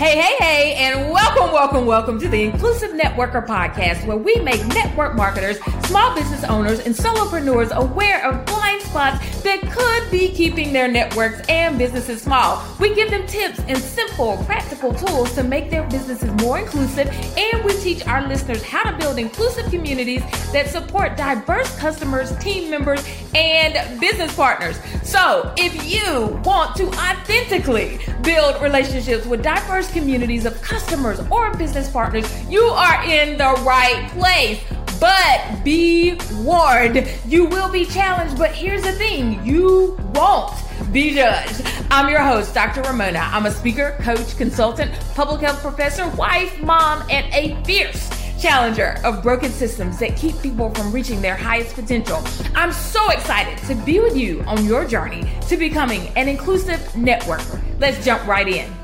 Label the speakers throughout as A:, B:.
A: Hey, hey, hey, and welcome, welcome, welcome to the Inclusive Networker podcast, where we make network marketers, small business owners, and solopreneurs aware of blind spots that could be keeping their networks and businesses small. We give them tips and simple, practical tools to make their businesses more inclusive, and we teach our listeners how to build inclusive communities that support diverse customers, team members, and business partners. So, if you want to authentically build relationships with diverse communities of customers or business partners, you are in the right place. But be warned, you will be challenged. But here's the thing you won't be judged. I'm your host, Dr. Raymona. I'm a speaker, coach, consultant, public health professor, wife, mom, and a fierce challenger of broken systems that keep people from reaching their highest potential. I'm so excited to be with you on your journey to becoming an inclusive networker. Let's jump right in.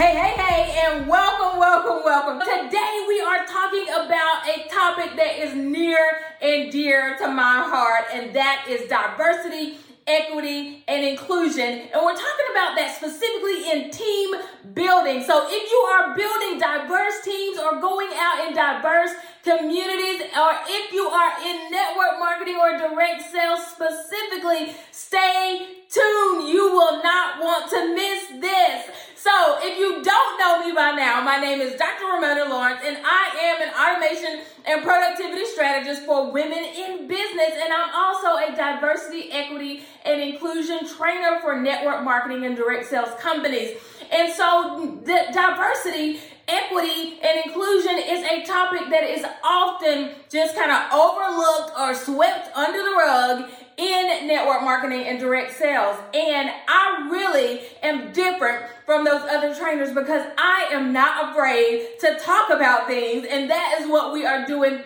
A: Hey, hey, hey, and welcome, welcome, welcome. Today we are talking about a topic that is near and dear to my heart, and that is diversity equity, and inclusion. And we're talking about that specifically in team building. So if you are building diverse teams or going out in diverse communities, or if you are in network marketing or direct sales specifically, stay tuned. You will not want to miss this. So, if you don't know me by now, my name is Dr. Raymona Lawrence, and I am an automation and productivity strategist for women in business. And I'm also a diversity, equity, and inclusion trainer for network marketing and direct sales companies. And so, the diversity, equity, and inclusion is a topic that is often just kind of overlooked or swept under the rug in network marketing and direct sales. And I really am different from those other trainers because I am not afraid to talk about things. And that is what we are doing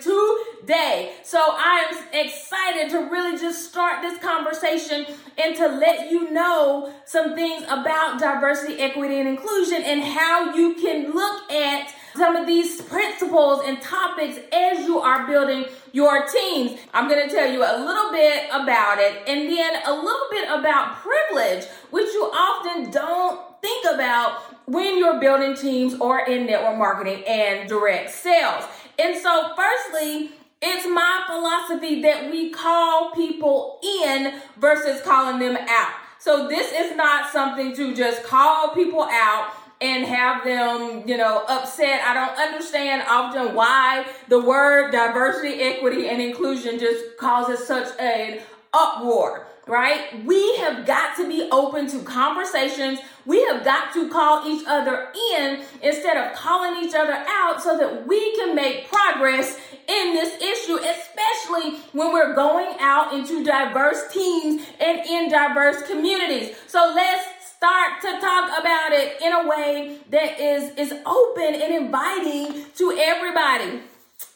A: So I am excited to really just start this conversation and to let you know some things about diversity, equity, and inclusion and how you can look at some of these principles and topics as you are building your teams. I'm going to tell you a little bit about it and then a little bit about privilege, which you often don't think about when you're building teams or in network marketing and direct sales. And so, firstly, it's my philosophy that we call people in versus calling them out. So, this is not something to just call people out and have them, you know, upset. I don't understand often why the word diversity, equity, and inclusion just causes such an uproar right? We have got to be open to conversations. We have got to call each other in instead of calling each other out so that we can make progress in this issue, especially when we're going out into diverse teams and in diverse communities. So let's start to talk about it in a way that is is open and inviting to everybody.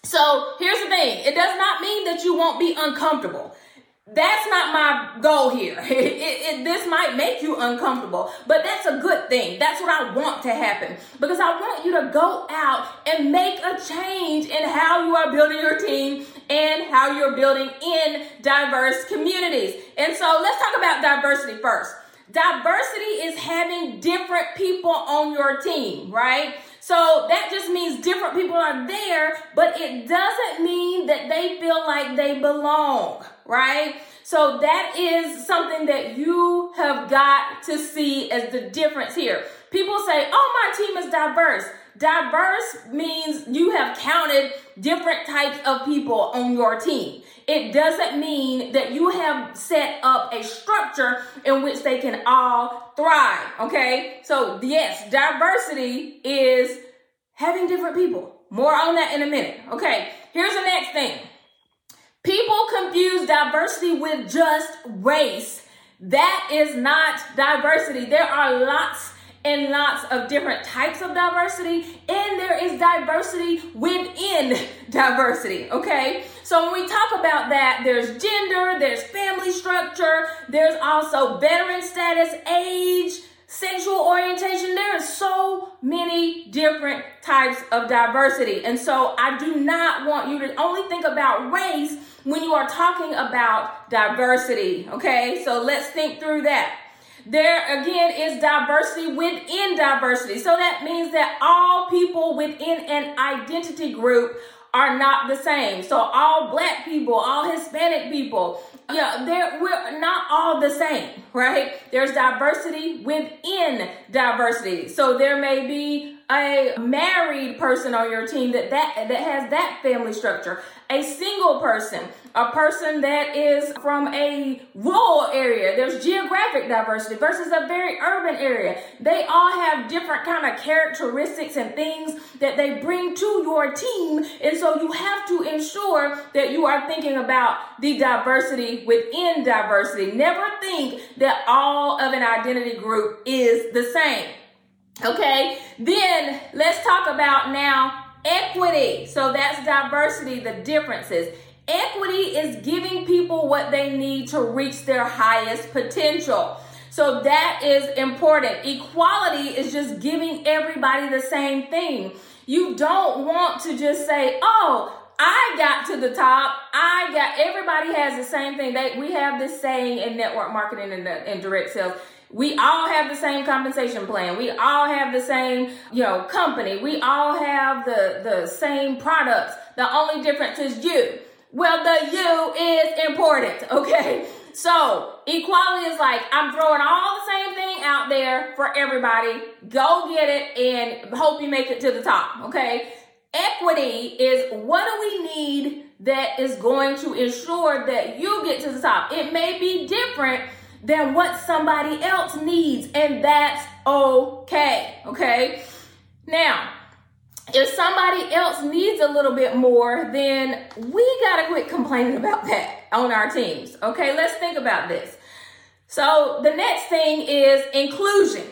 A: So here's the thing it does not mean that you won't be uncomfortable. That's not my goal here. It, it, it, this might make you uncomfortable, but that's a good thing. That's what I want to happen because I want you to go out and make a change in how you are building your team and how you're building in diverse communities. And so let's talk about diversity first. Diversity is having different people on your team, right? So that just means different people are there, but it doesn't mean that they feel like they belong, right? So that is something that you have got to see as the difference here. People say, oh, my team is diverse. Diverse means you have counted different types of people on your team. It doesn't mean that you have set up a structure in which they can all thrive. Okay. So, yes, diversity is having different people. More on that in a minute. Okay. Here's the next thing people confuse diversity with just race. That is not diversity. There are lots and lots of different types of diversity, and there is diversity within diversity, okay? So when we talk about that, there's gender, there's family structure, there's also veteran status, age, sexual orientation. There are so many different types of diversity. And so I do not want you to only think about race when you are talking about diversity, okay? So let's think through that. There again is diversity within diversity. So that means that all people within an identity group are not the same. So all black people, all Hispanic people, yeah, they're we're not all the same, right? There's diversity within diversity. So there may be a married person on your team that that that has that family structure, a single person, a person that is from a rural area. There's geographic diversity versus a very urban area. They all have different kind of characteristics and things that they bring to your team, and so you have to ensure that you are thinking about the diversity within diversity. Never think that all of an identity group is the same. Okay, then let's talk about now equity. So that's diversity, the differences. Equity is giving people what they need to reach their highest potential. So that is important. Equality is just giving everybody the same thing. You don't want to just say, oh, I got to the top. I got everybody has the same thing. They we have this saying in network marketing and, uh, and direct sales. We all have the same compensation plan. We all have the same, you know, company. We all have the, the same products. The only difference is you. Well, the you is important, okay? So equality is like I'm throwing all the same thing out there for everybody. Go get it and hope you make it to the top, okay? Equity is what do we need that is going to ensure that you get to the top. It may be different than what somebody else needs, and that's okay. Okay. Now, if somebody else needs a little bit more, then we got to quit complaining about that on our teams. Okay, let's think about this. So, the next thing is inclusion.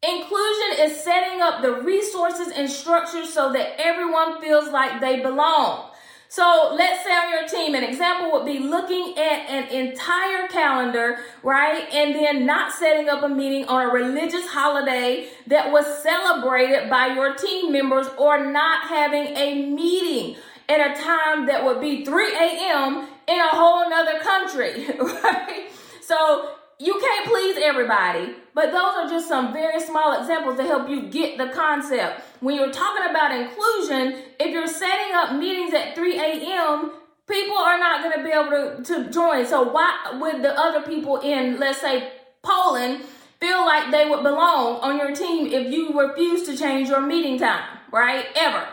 A: Inclusion is setting up the resources and structures so that everyone feels like they belong. So let's say on your team, an example would be looking at an entire calendar, right? And then not setting up a meeting on a religious holiday that was celebrated by your team members or not having a meeting at a time that would be 3 a.m. in a whole nother country, right? So you can't please everybody, but those are just some very small examples to help you get the concept. When you're talking about inclusion, if you're setting up meetings at 3 a.m., people are not going to be able to, to join. So why would the other people in, let's say, Poland feel like they would belong on your team if you refuse to change your meeting time, right? Ever.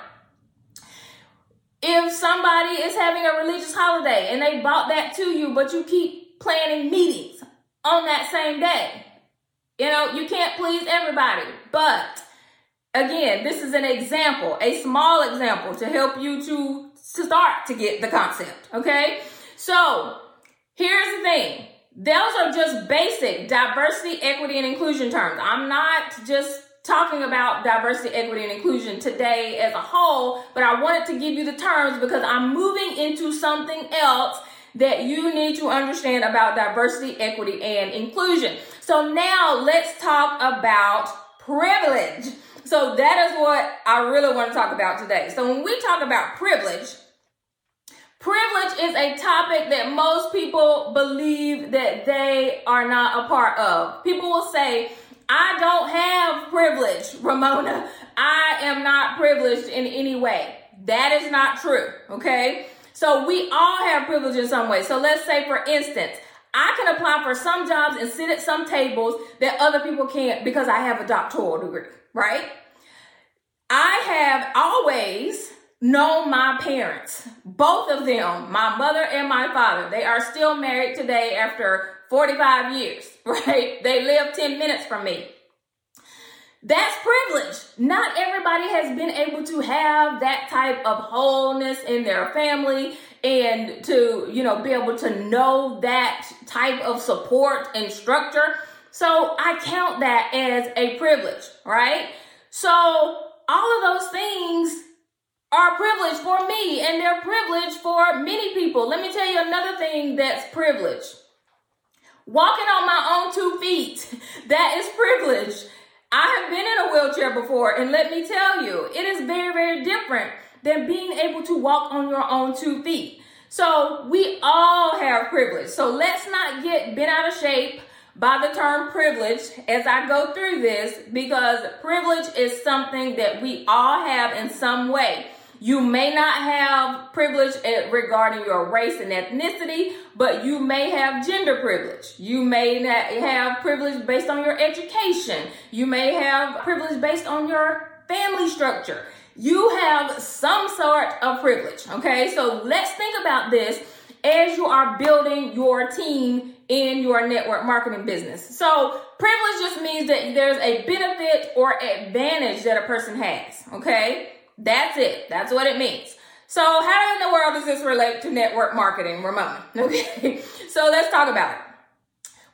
A: If somebody is having a religious holiday and they bought that to you, but you keep planning meetings, on that same day. You know, you can't please everybody, but again, this is an example, a small example to help you to, start to get the concept. Okay. So here's the thing. Those are just basic diversity, equity, and inclusion terms. I'm not just talking about diversity, equity, and inclusion today as a whole, but I wanted to give you the terms because I'm moving into something else that you need to understand about diversity, equity, and inclusion. So now let's talk about privilege. So that is what I really want to talk about today. So when we talk about privilege, privilege is a topic that most people believe that they are not a part of. People will say, I don't have privilege, Raymona. I am not privileged in any way. That is not true, okay? So we all have privilege in some way. So let's say, for instance, I can apply for some jobs and sit at some tables that other people can't because I have a doctoral degree, right? I have always known my parents, both of them, my mother and my father. They are still married today after 45 years, right? They live 10 minutes from me. That's privilege. Not everybody has been able to have that type of wholeness in their family and to, you know, be able to know that type of support and structure. So I count that as a privilege, right? So all of those things are privilege for me and they're privilege for many people. Let me tell you another thing that's privilege. Walking on my own two feet, that is privilege. I have been in a wheelchair before, and let me tell you, it is very, very different than being able to walk on your own two feet. So we all have privilege. So let's not get bent out of shape by the term privilege as I go through this because privilege is something that we all have in some way. You may not have privilege regarding your race and ethnicity, but you may have gender privilege. You may not have privilege based on your education. You may have privilege based on your family structure. You have some sort of privilege, okay? So let's think about this as you are building your team in your network marketing business. So privilege just means that there's a benefit or advantage that a person has, okay? That's it. That's what it means. So how in the world does this relate to network marketing, Raymona? Okay. so let's talk about it.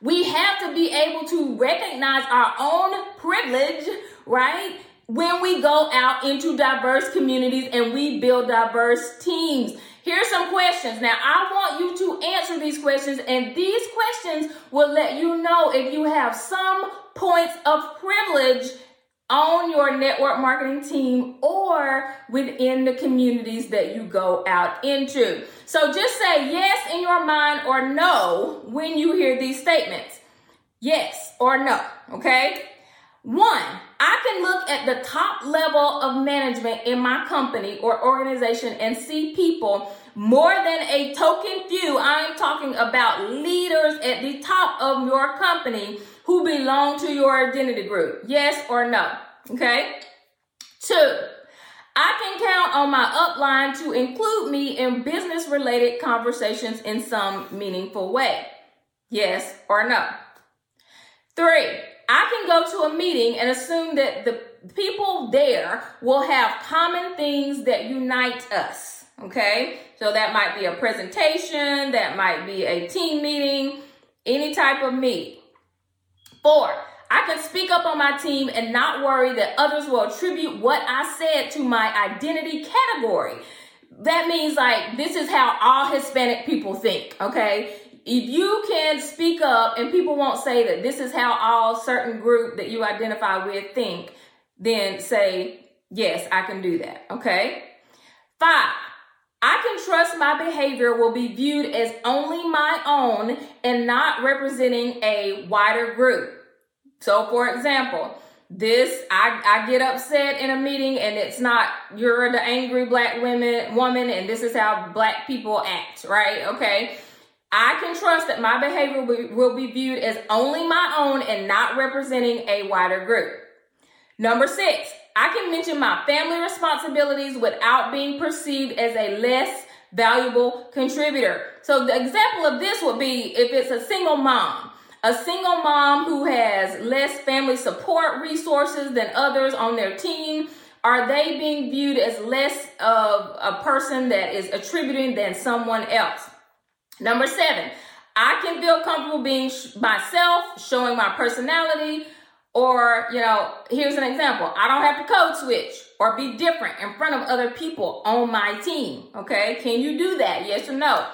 A: We have to be able to recognize our own privilege, right? When we go out into diverse communities and we build diverse teams. Here's some questions. Now, I want you to questions, and these questions will let you know if you have some points of privilege on your network marketing team or within the communities that you go out into. So just say yes in your mind or no when you hear these statements. Yes or no, okay? One, I can look at the top level of management in my company or organization and see people more than a token few. I'm talking about leaders at the top of your company who belong to your identity group? Yes or no? Okay. Two, I can count on my upline to include me in business related conversations in some meaningful way. Yes or no? Three, I can go to a meeting and assume that the people there will have common things that unite us. Okay. So that might be a presentation, that might be a team meeting, any type of meeting. Four, I can speak up on my team and not worry that others will attribute what I said to my identity category. That means like this is how all Hispanic people think, okay? If you can speak up and people won't say that this is how all certain group that you identify with think, then say, yes, I can do that, okay? Five, I can trust my behavior will be viewed as only my own and not representing a wider group. So, for example, this I, I get upset in a meeting and it's not you're the angry black women woman and this is how black people act, right? Okay. I can trust that my behavior will be, viewed as only my own and not representing a wider group. Number six, I can mention my family responsibilities without being perceived as a less valuable contributor. So the example of this would be if it's a single mom. A single mom who has less family support resources than others on their team, are they being viewed as less of a person that is attributing than someone else? Number seven, I can feel comfortable being sh- myself, showing my personality, or, you know, here's an example. I don't have to code switch or be different in front of other people on my team. Okay. Can you do that? Yes or no?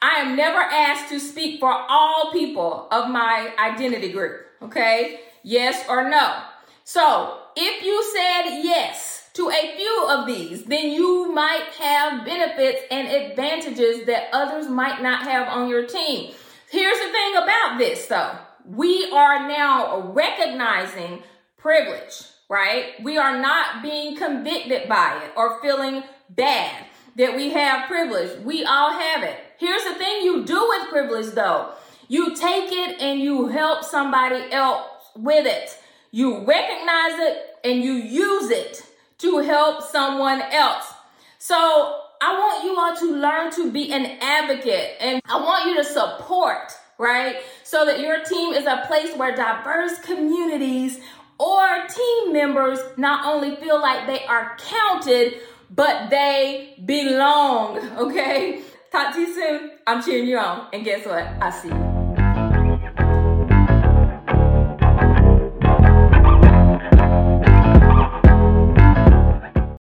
A: I am never asked to speak for all people of my identity group. Okay. Yes or no. So if you said yes to a few of these, then you might have benefits and advantages that others might not have on your team. Here's the thing about this though we are now recognizing privilege, right? We are not being convicted by it or feeling bad that we have privilege. We all have it. Here's the thing you do with privilege though. You take it and you help somebody else with it. You recognize it and you use it to help someone else. So I want you all to learn to be an advocate and I want you to support right? So that your team is a place where diverse communities or team members not only feel like they are counted, but they belong, okay? Talk to you soon. I'm cheering you on. And guess what? I see you.